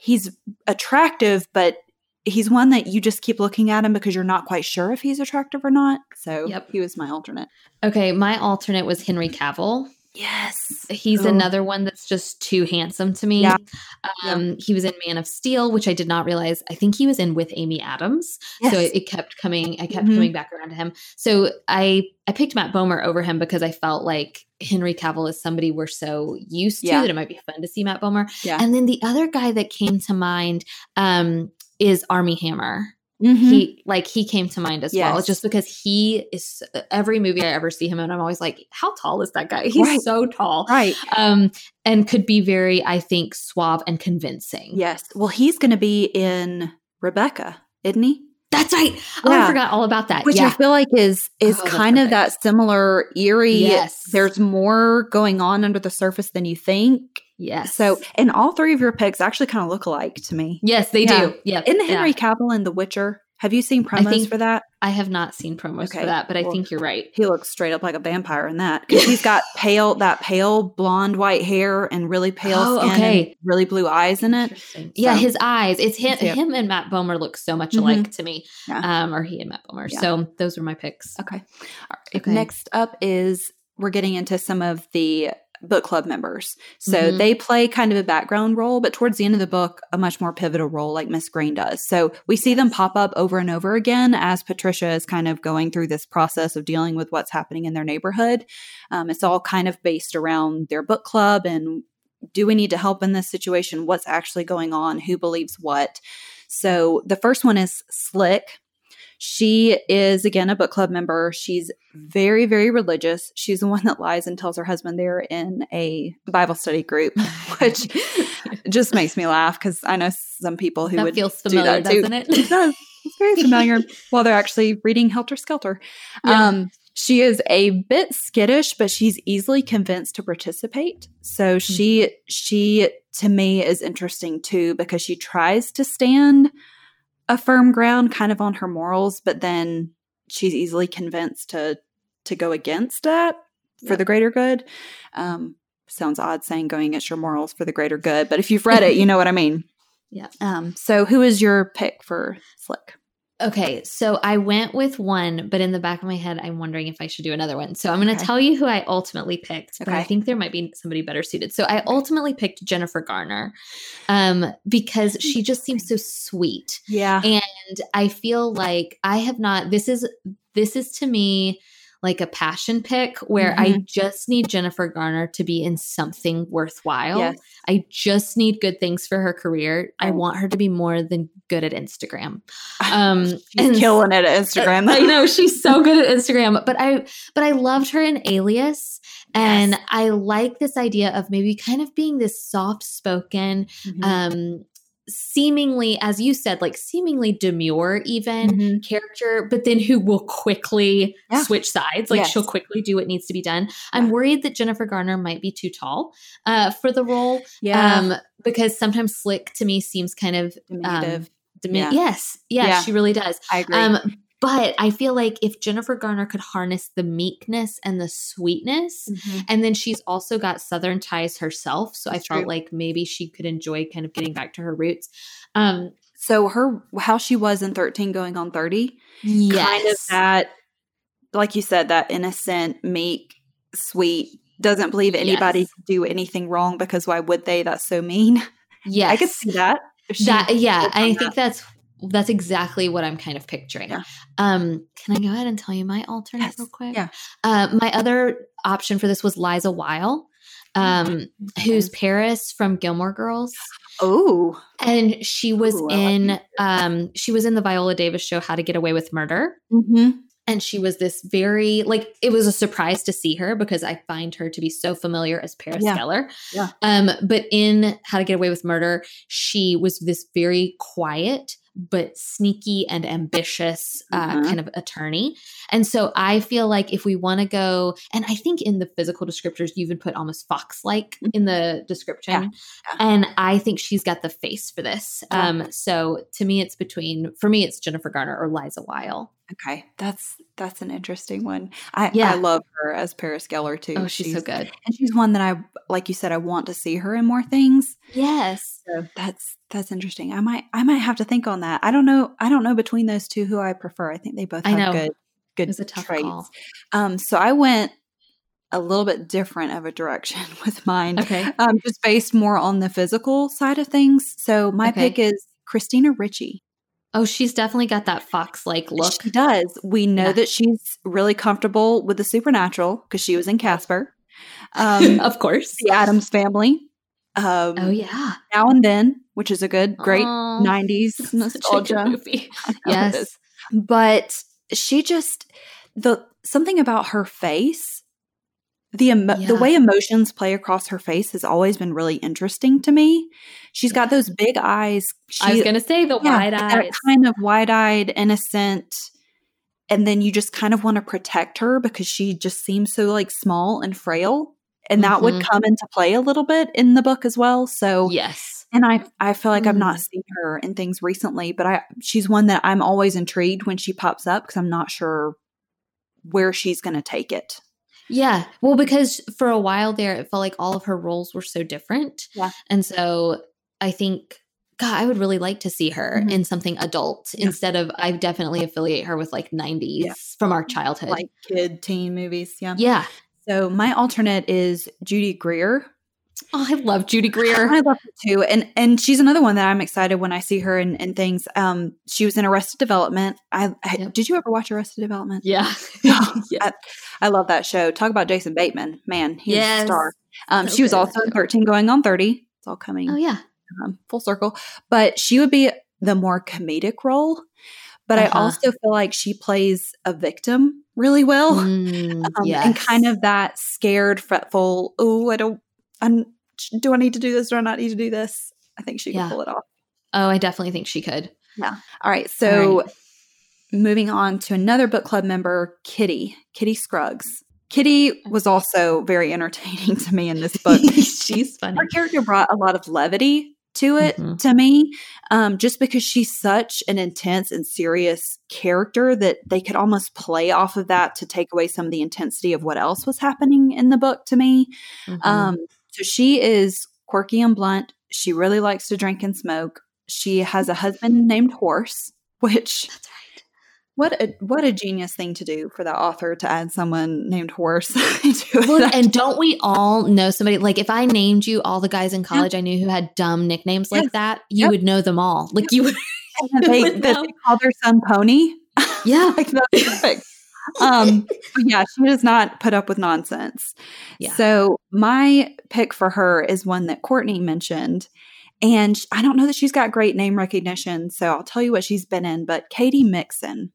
He's attractive, but he's one that you just keep looking at him because you're not quite sure if he's attractive or not. So Yep. he was my alternate. okay. My alternate was Henry Cavill. Yes, He's Oh. another one that's just too handsome to me. Yeah. Um, He was in Man of Steel, which I did not realize. I think he was in with Amy Adams. So it, it kept coming. I kept Mhm. coming back around to him. So I I picked Matt Bomer over him because I felt like Henry Cavill is somebody we're so used to Yeah. that it might be fun to see Matt Bomer. Yeah. And then the other guy that came to mind um, is Armie Hammer. Mhm. He like he came to mind as well, just because he is every movie I ever see him in. I'm always like, how tall is that guy? He's Right. so tall, right. um, and could be very, I think, suave and convincing. Yes. Well, he's going to be in Rebecca, isn't he? that's right. Oh, Yeah. I forgot all about that. which I feel like is is Oh, kind of that similar eerie. Yes. There's more going on under the surface than you think. Yes. So, and all three of your picks actually kind of look alike to me. yes, they Yeah. do. Yeah, Isn't yeah. Henry Cavill and The Witcher? Have you seen promos think- for that? I have not seen promos Okay, for that, but I think you're right. He looks straight up like a vampire in that because he's got pale, that pale blonde white hair and really pale Oh, skin, okay. and really blue eyes in it. Interesting. Yeah, his eyes. It's him. Yeah. Him and Matt Bomer look so much Mhm. alike to me. Yeah. Um, or he and Matt Bomer. Yeah. So those were my picks. Okay. All right. Okay. Next up is we're getting into some of the book club members. So Mhm. they play kind of a background role, but towards the end of the book, a much more pivotal role like Miss Green does. So we see them pop up over and over again as Patricia is kind of going through this process of dealing with what's happening in their neighborhood. Um, it's all kind of based around their book club and do we need to help in this situation? What's actually going on? Who believes what? So the first one is Slick. She is again a book club member. She's very, very religious. She's the one that lies and tells her husband they're in a Bible study group, which just makes me laugh because I know some people who that would feels do familiar, that too. doesn't It it? does. It's very familiar while they're actually reading Helter Skelter. Yeah. Um, she is a bit skittish, but she's easily convinced to participate. So she she to me is interesting too because she tries to stand a firm ground kind of on her morals, but then she's easily convinced to to go against that. for Yep. the greater good. Um, sounds odd saying going against your morals for the greater good, but if you've read it, you know what I mean. Yeah. Um, so who is your pick for Slick? Okay, so I went with one, but in the back of my head, I'm wondering if I should do another one. So I'm going to Okay. tell you who I ultimately picked, but I think there might be somebody better suited. So I ultimately picked Jennifer Garner um, because she just seems so sweet. Yeah. and i feel like i have not this is this is to me like a passion pick where i Mm-hmm. just need jennifer garner to be in something worthwhile Yes. i just need good things for her career i want her to be more than good at instagram um She's and- killing it at Instagram. I know she's so good at Instagram, but I but I loved her in Alias and Yes. I like this idea of maybe kind of being this soft spoken Mhm. um seemingly as you said like seemingly demure even Mhm. character but then who will quickly Yeah. switch sides like Yes. she'll quickly do what needs to be done i'm worried that jennifer garner might be too tall uh, for the role Yeah. um because sometimes slick to me seems kind of Diminutive. dimi- Yeah. yes yes Yeah. she really does I agree. um but i feel like if jennifer garner could harness the meekness and the sweetness Mhm. and then she's also got Southern ties herself. So That's I felt true. like maybe she could enjoy kind of getting back to her roots. Um, So her how she was in 13 going on 30, yes. kind of that like you said that innocent, meek, sweet, doesn't believe anybody Yes. could do anything wrong because why would they? That's so mean. yeah I could see that. That. Yeah. I think that's that's exactly what I'm kind of picturing. Yeah. Um, can I go ahead and tell you my alternate Yes. real quick? Yeah. Uh, my other option for this was Liza Weil, um, who's Paris from Gilmore Girls. Oh, And she was Ooh, I like in um she was in the Viola Davis show How to Get Away with Murder. mm-hmm. and she was this very like it was a surprise to see her because I find her to be so familiar as Paris Yeah. Geller. Yeah. Um, but in How to Get Away with Murder, she was this very quiet but sneaky and ambitious uh, Mhm. kind of attorney. And so I feel like if we want to go, and I think in the physical descriptors, you even put almost fox like in the description. Mm-hmm. Yeah. And I think she's got the face for this. Yeah. Um, so to me, it's between, for me, it's Jennifer Garner or Liza Weil. Okay, that's that's an interesting one. I Yeah. I love her as Paris Geller too. Oh, she's, so good. and she's one that I like. You said I want to see her in more things. Yes. So that's that's interesting. I might I might have to think on that. I don't know. I don't know between those two who I prefer. I think they both have good good was a tough traits. call. Um, so I went a little bit different of a direction with mine. Okay. Um, just based more on the physical side of things. So my Okay. pick is Christina Ricci. Oh, she's definitely got that fox like look. She does. We know Yeah. that she's really comfortable with the supernatural because she was in Casper, um, of course. the Addams Family. Um, Oh yeah. Now and then, which is a good, great Aw, '90s such a good nostalgia. movie. I know it Yes. but she just the something about her face. The emo- the way emotions play across her face has always been really interesting to me. She's got those big eyes. She, I was gonna say the yeah, wide that eyes. kind of wide-eyed, innocent, and then you just kind of want to protect her because she just seems so like small and frail, and that would Mhm. come into play a little bit in the book as well. So, Yes. and I I feel like I've Mm. not seen her in things recently, but I she's one that I'm always intrigued when she pops up because I'm not sure where she's going to take it. Yeah. Well, because for a while there, it felt like all of her roles were so different. Yeah. And so I think, God, I would really like to see her Mhm. in something adult Yeah. instead of, I definitely affiliate her with like 90s Yeah. from our childhood. Like kid teen movies, yeah. yeah. So my alternate is Judy Greer. Oh, I love Judy Greer. I love her too, and and she's another one that I'm excited when I see her in, in things. Um, she was in Arrested Development. I, I Yep. did you ever watch Arrested Development? yeah. Oh, yeah. I, I love that show. Talk about Jason Bateman, man, he's Yes. a star. Um, So she was also in 13 going on 30. It's all coming Oh, yeah. um, full circle, but she would be the more comedic role. But I Uh-huh. also feel like she plays a victim really well. Mm, um, yes. and kind of that scared, fretful. Oh, I don't. I'm. Do I need to do this? Do I not need to do this? I think she can Yeah. pull it off. Oh, I definitely think she could. Yeah. All right. So, right. moving on to another book club member, Kitty. Kitty Scruggs. Kitty was also very entertaining to me in this book. She's funny. Her character brought a lot of levity to it mm-hmm. to me, um, just because she's such an intense and serious character that they could almost play off of that to take away some of the intensity of what else was happening in the book to me. Mm-hmm. Um, so she is quirky and blunt. She really likes to drink and smoke. She has a husband named Horse, which that's right. What a what a genius thing to do for the author to add someone named Horse. well, and don't we all know somebody like if I named you all the guys in college I knew who had dumb nicknames like that, you yep. would know them all. Like you would. they, would they call their son Pony. Yeah, like that's perfect. Um yeah she does not put up with nonsense. Yeah. so my pick for her is one that courtney mentioned and i don't know that she's got great name recognition so i'll tell you what she's been in but Katy mixon.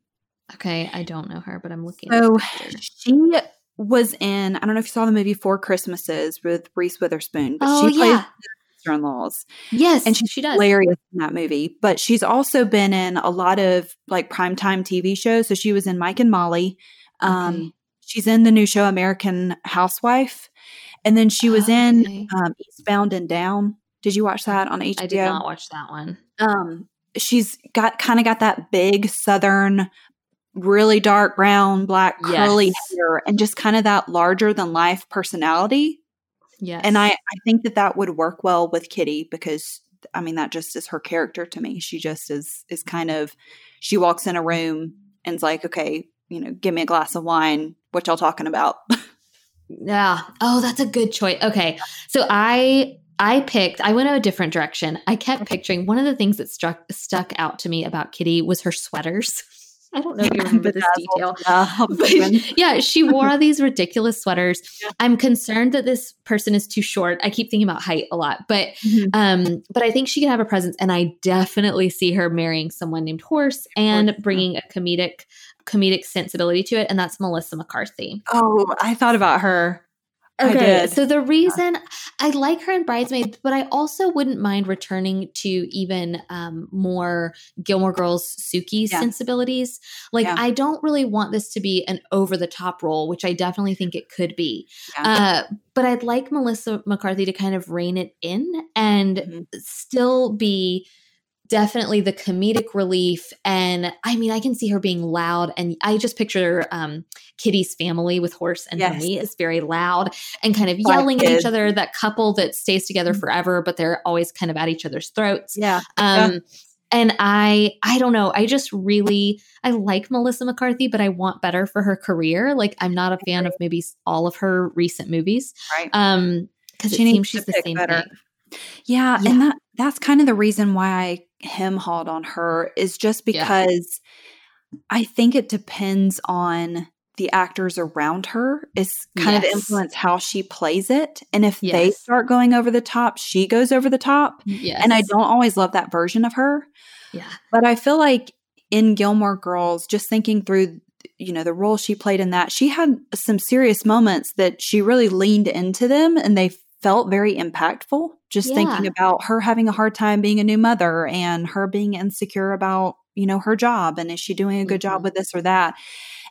Okay i don't know her but i'm looking so she was in i don't know if you saw the movie four christmases with reese witherspoon but oh, she plays yeah sister-in-laws. Yes, and she's she does. hilarious in that movie. But she's also been in a lot of like primetime TV shows. So she was in Mike and Molly. Um, okay. She's in the new show American Housewife, and then she was in um, Eastbound and Down. Did you watch that on HBO? I did not watch that one. Um, she's got kind of got that big Southern really dark brown, black, curly yes. hair, and just kind of that larger than life personality. Yeah. And I, I think that that would work well with Kitty because I mean that just is her character to me. She just is is kind of she walks in a room and and's like, okay, you know, give me a glass of wine. What y'all talking about? yeah. Oh, that's a good choice. Okay. So I I picked I went a different direction. I kept picturing one of the things that struck stuck out to me about Kitty was her sweaters. I don't know if you remember this detail. but yeah, she wore all these ridiculous sweaters. Yeah. I'm concerned that this person is too short. I keep thinking about height a lot, but mm-hmm. um, but I think she can have a presence, and I definitely see her marrying someone named Horse and bringing a comedic comedic sensibility to it, and that's Melissa McCarthy. Oh, I thought about her. Okay. So the reason yeah. I like her in Bridesmaids, but I also wouldn't mind returning to even um, more Gilmore Girls Sookie yeah. sensibilities. Like, yeah. I don't really want this to be an over the top role, which I definitely think it could be. Uh, but I'd like Melissa McCarthy to kind of rein it in and mm-hmm. still be definitely the comedic relief and i mean i can see her being loud and i just picture um, kitty's family with horse and yes. me is very loud and kind of yelling at each other that couple that stays together mm-hmm. forever but they're always kind of at each other's throats yeah um yeah. and i i don't know i just really i like melissa mccarthy but i want better for her career like i'm not a fan of maybe all of her recent movies right um because she seems she's the same better. thing yeah, yeah, and that that's kind of the reason why I him hauled on her is just because yeah. I think it depends on the actors around her is kind yes. of influence how she plays it. And if yes. they start going over the top, she goes over the top. Yes. And I don't always love that version of her. Yeah. But I feel like in Gilmore Girls, just thinking through, you know, the role she played in that, she had some serious moments that she really leaned into them and they felt very impactful. Just yeah. thinking about her having a hard time being a new mother and her being insecure about, you know, her job and is she doing a good mm-hmm. job with this or that.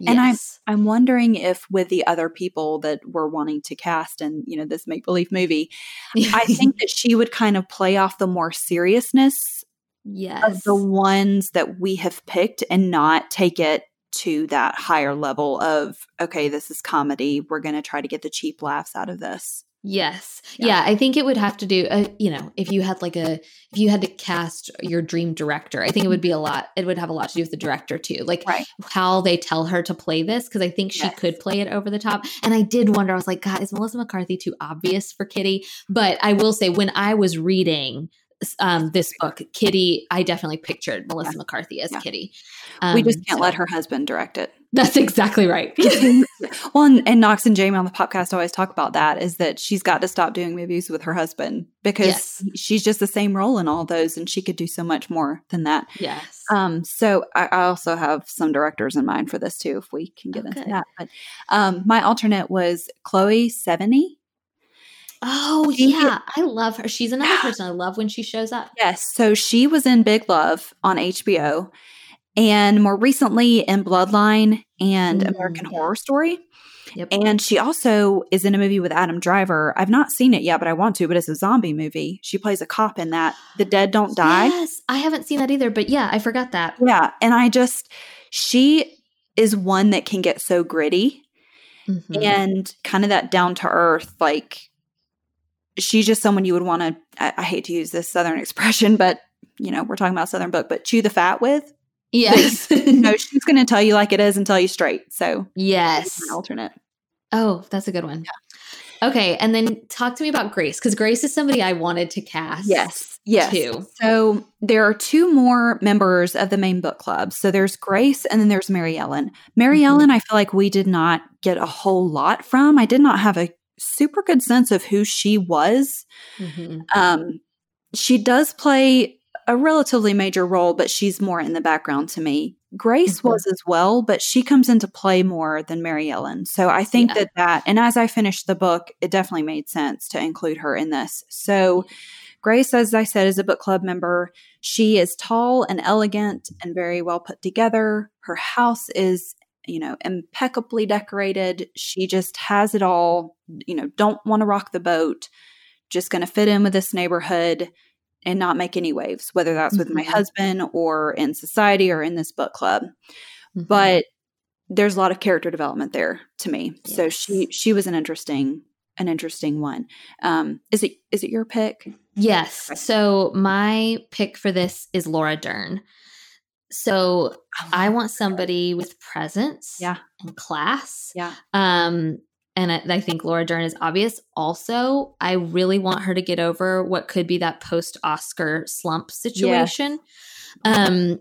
Yes. And I'm I'm wondering if with the other people that we're wanting to cast in, you know, this make believe movie, I think that she would kind of play off the more seriousness yes. of the ones that we have picked and not take it to that higher level of okay, this is comedy. We're going to try to get the cheap laughs out of this. Yes. Yeah. yeah. I think it would have to do, uh, you know, if you had like a, if you had to cast your dream director, I think it would be a lot, it would have a lot to do with the director too. Like right. how they tell her to play this. Cause I think she yes. could play it over the top. And I did wonder, I was like, God, is Melissa McCarthy too obvious for Kitty? But I will say, when I was reading um, this book, Kitty, I definitely pictured Melissa yeah. McCarthy as yeah. Kitty. Um, we just can't so. let her husband direct it. That's exactly right. well, and, and, Knox and Jamie on the podcast always talk about that is that she's got to stop doing movies with her husband because yes. she's just the same role in all those and she could do so much more than that. Yes. Um, so I, I also have some directors in mind for this too, if we can get okay. into that. But um, my alternate was Chloe Sevigny. Oh she, yeah, I love her. She's another person I love when she shows up. Yes, so she was in Big Love on HBO, and more recently in Bloodline and Mm, American. Horror Story. Yep. And she also is in a movie with Adam Driver. I've not seen it yet, but I want to, but it's a zombie movie. She plays a cop in that. The Dead Don't Die. Yes, I haven't seen that either, but yeah, I forgot that. Yeah. And I just, she is one that can get so gritty Mhm. and kind of that down to earth. Like, she's just someone you would want to, I, I hate to use this Southern expression, but, you know, we're talking about Southern book, but chew the fat with. Yes, No, she's going to tell you like it is and tell you straight. So, yes. alternate. Oh, that's a good one. Okay, and then talk to me about Grace because Grace is somebody I wanted to cast. Yes. Yes. too. So there are two more members of the main book club. So there's Grace and then there's Mary Ellen. Mary Mhm. Ellen, I feel like we did not get a whole lot from. I did not have a super good sense of who she was. Mhm. Um, she does play a relatively major role, but she's more in the background to me. Grace Mhm. was as well, but she comes into play more than Mary Ellen. So I think Yeah. that that, and as I finished the book, it definitely made sense to include her in this. So Grace, as I said, is a book club member. She is tall and elegant and very well put together. Her house is, you know, impeccably decorated. She just has it all, you know, don't want to rock the boat, just going to fit in with this neighborhood and not make any waves, whether that's with my Mhm. husband or in society or in this book club. Mhm. But there's a lot of character development there to me. So she she was an interesting an interesting one. Um, is it is it your pick? yes. So my pick for this is Laura Dern. So I want somebody with presence Yeah. and class. Yeah. Um, and I, I think Laura Dern is obvious. Also, I really want her to get over what could be that post Oscar slump situation. Um,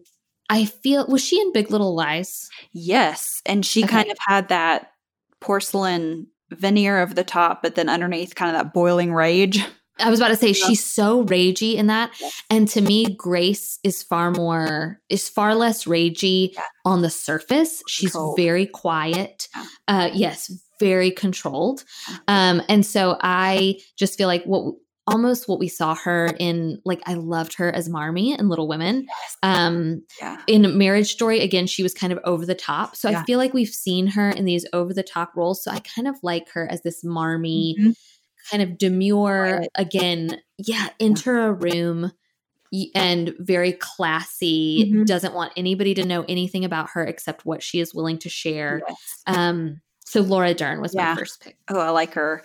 I feel was she in Big Little Lies? Yes, and she kind of had that porcelain veneer of the top, but then underneath, kind of that boiling rage. I was about to say she's so ragey in that. And to me, Grace is far more is far less ragey on the surface. She's Controlled. very quiet. Uh yes, very controlled. Um and so I just feel like what almost what we saw her in like I loved her as Marmee in Little Women. Yes. Um Yeah. in Marriage Story again she was kind of over the top. So Yeah. I feel like we've seen her in these over the top roles. So I kind of like her as this Marmee Mhm. kind of demure again yeah enter a room and very classy Mhm. doesn't want anybody to know anything about her except what she is willing to share Yes. um so laura dern was Yeah. my first pick Oh, I like her.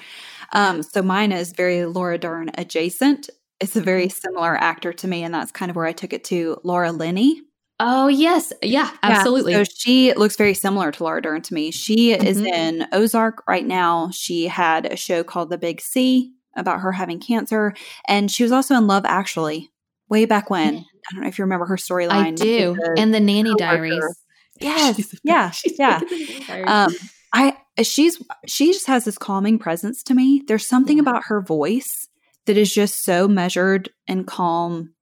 Um, so mine is very Laura Dern adjacent. It's a very similar actor to me, and that's kind of where I took it to. Laura Linney. oh yes yeah absolutely So she looks very similar to Laura Dern to me. She is Mhm. in Ozark right now. She had a show called The Big C about her having cancer, and she was also in Love Actually way back when. Yeah. I don't know if you remember her storyline. i do the- and the nanny coworker. diaries Yes, She's- yeah, she's yeah. in the Nanny Diaries. um, I she's she just has this calming presence to me. There's something Yeah. about her voice that is just so measured and calm.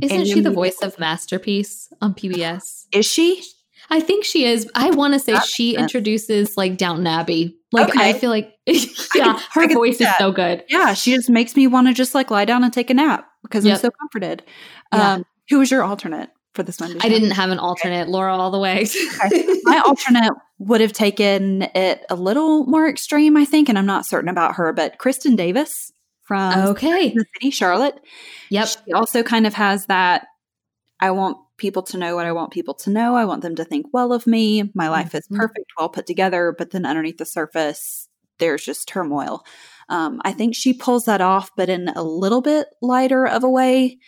isn't and she the voice of masterpiece on pbs Is she? I think she is. I want to say That she introduces like Downton Abbey. Like I feel like, yeah, her voice is so good. Yeah, she just makes me want to just like lie down and take a nap because Yep. I'm so comforted. Yeah. Um, who was your alternate for this one? I didn't have an alternate, Laura, all the way. My alternate would have taken it a little more extreme, I think, and I'm not certain about her, but Kristin Davis from okay. the city, Charlotte. Yep. She also kind of has that I want people to know what I want people to know. I want them to think well of me. My life is Mhm. perfect, well put together, but then underneath the surface, there's just turmoil. Um, I think she pulls that off, but in a little bit lighter of a way.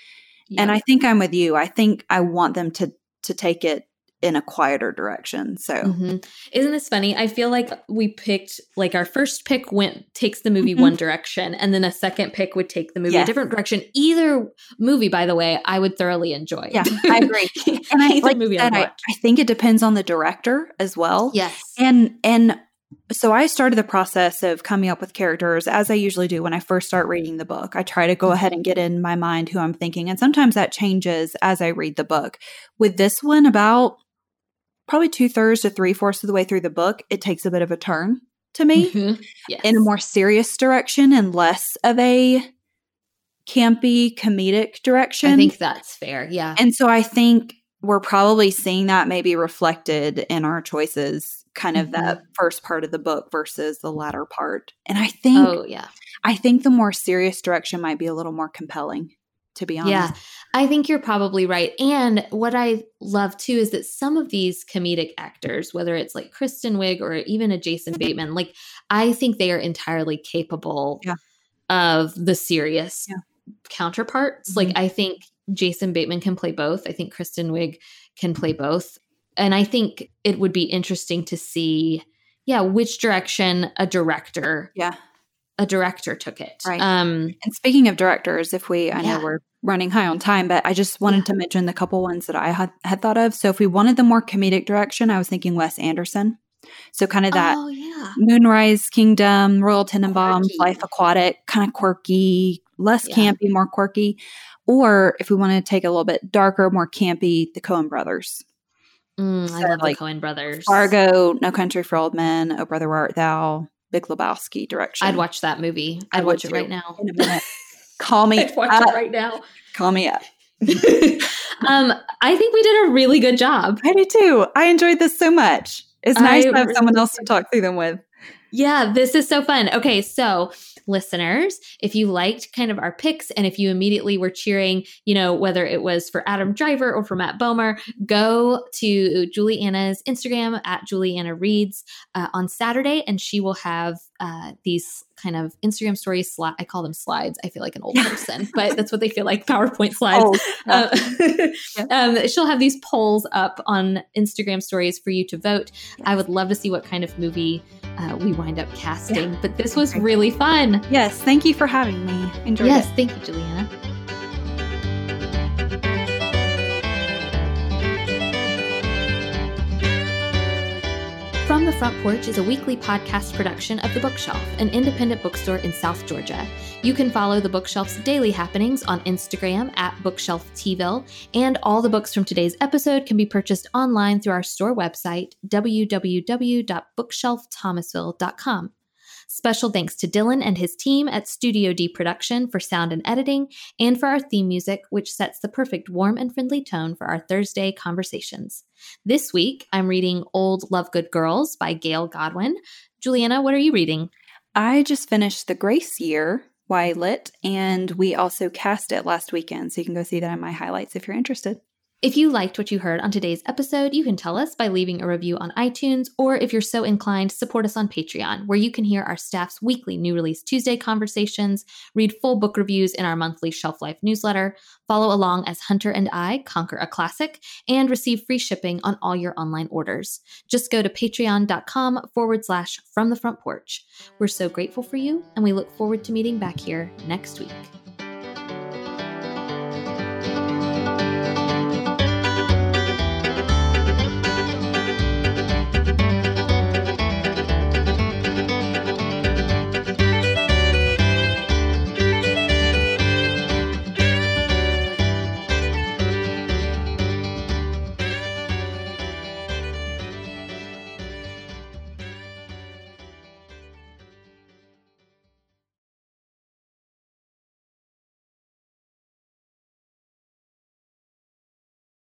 And I think I'm with you. I think I want them to to take it in a quieter direction. So Mhm. Isn't this funny? I feel like we picked like our first pick went takes the movie Mhm. one direction, and then a second pick would take the movie a different direction. Either movie, by the way, I would thoroughly enjoy. yeah, I agree. And I like movie I'd I. I think it depends on the director as well. Yes. And and so I started the process of coming up with characters as I usually do when I first start reading the book. I try to go ahead and get in my mind who I'm thinking, and sometimes that changes as I read the book. With this one, about probably two thirds to three fourths of the way through the book, it takes a bit of a turn to me Mhm. Yes. in a more serious direction and less of a campy comedic direction. I think that's fair. Yeah. And so I think we're probably seeing that maybe reflected in our choices kind of mm-hmm. that first part of the book versus the latter part and i think oh yeah i think the more serious direction might be a little more compelling to be honest yeah i think you're probably right and what i love too is that some of these comedic actors whether it's like kristen wiig or even a jason bateman like i think they are entirely capable yeah. of the serious yeah. counterparts mm-hmm. like i think Jason Bateman can play both. I think Kristen Wiig can play both. And I think it would be interesting to see, yeah, which direction a director, yeah, a director took it. Right. Um, and speaking of directors, if we, I yeah. know we're running high on time, but I just wanted yeah. to mention the couple ones that I had, had thought of. So if we wanted the more comedic direction, I was thinking Wes Anderson. So kind of that oh, yeah. Moonrise Kingdom, Royal Tenenbaums, Life Aquatic, kind of quirky, less yeah. campy, more quirky. Or if we want to take a little bit darker, more campy, the Coen brothers. Mm, so I love like the Coen brothers. Fargo, No Country for Old Men, Oh Brother Where Art Thou, Big Lebowski direction. I'd watch that movie. I'd watch it right now. In a minute. Call me. I'd watch up. it right now. Call me up. um, I think we did a really good job. I did too. I enjoyed this so much. It's nice I to have really someone else to talk through them with. Yeah, this is so fun. Okay, so listeners, if you liked kind of our picks and if you immediately were cheering, you know, whether it was for Adam Driver or for Matt Bomer, go to Juliana's Instagram at Juliana Reads uh, on Saturday and she will have uh, these kind of Instagram stories. Sli- I call them slides. I feel like an old person, but that's what they feel like PowerPoint slides. Oh, uh, um, she'll have these polls up on Instagram stories for you to vote. Yes. I would love to see what kind of movie uh, we wind up casting, yeah. but this was really fun. Yes. Thank you for having me. Enjoyed yes. It. Thank you, Juliana. From the Front Porch is a weekly podcast production of The Bookshelf, an independent bookstore in South Georgia. You can follow The Bookshelf's daily happenings on Instagram at BookshelfTville, and all the books from today's episode can be purchased online through our store website, www.bookshelfthomasville.com. Special thanks to Dylan and his team at Studio D Production for sound and editing, and for our theme music, which sets the perfect warm and friendly tone for our Thursday conversations. This week, I'm reading Old Lovegood Girls by Gail Godwin. Juliana, what are you reading? I just finished The Grace Year Y Lit, and we also cast it last weekend. So you can go see that in my highlights if you're interested. If you liked what you heard on today's episode, you can tell us by leaving a review on iTunes, or if you're so inclined, support us on Patreon, where you can hear our staff's weekly New Release Tuesday conversations, read full book reviews in our monthly Shelf Life newsletter, follow along as Hunter and I conquer a classic, and receive free shipping on all your online orders. Just go to patreon.com forward slash from the front porch. We're so grateful for you, and we look forward to meeting back here next week.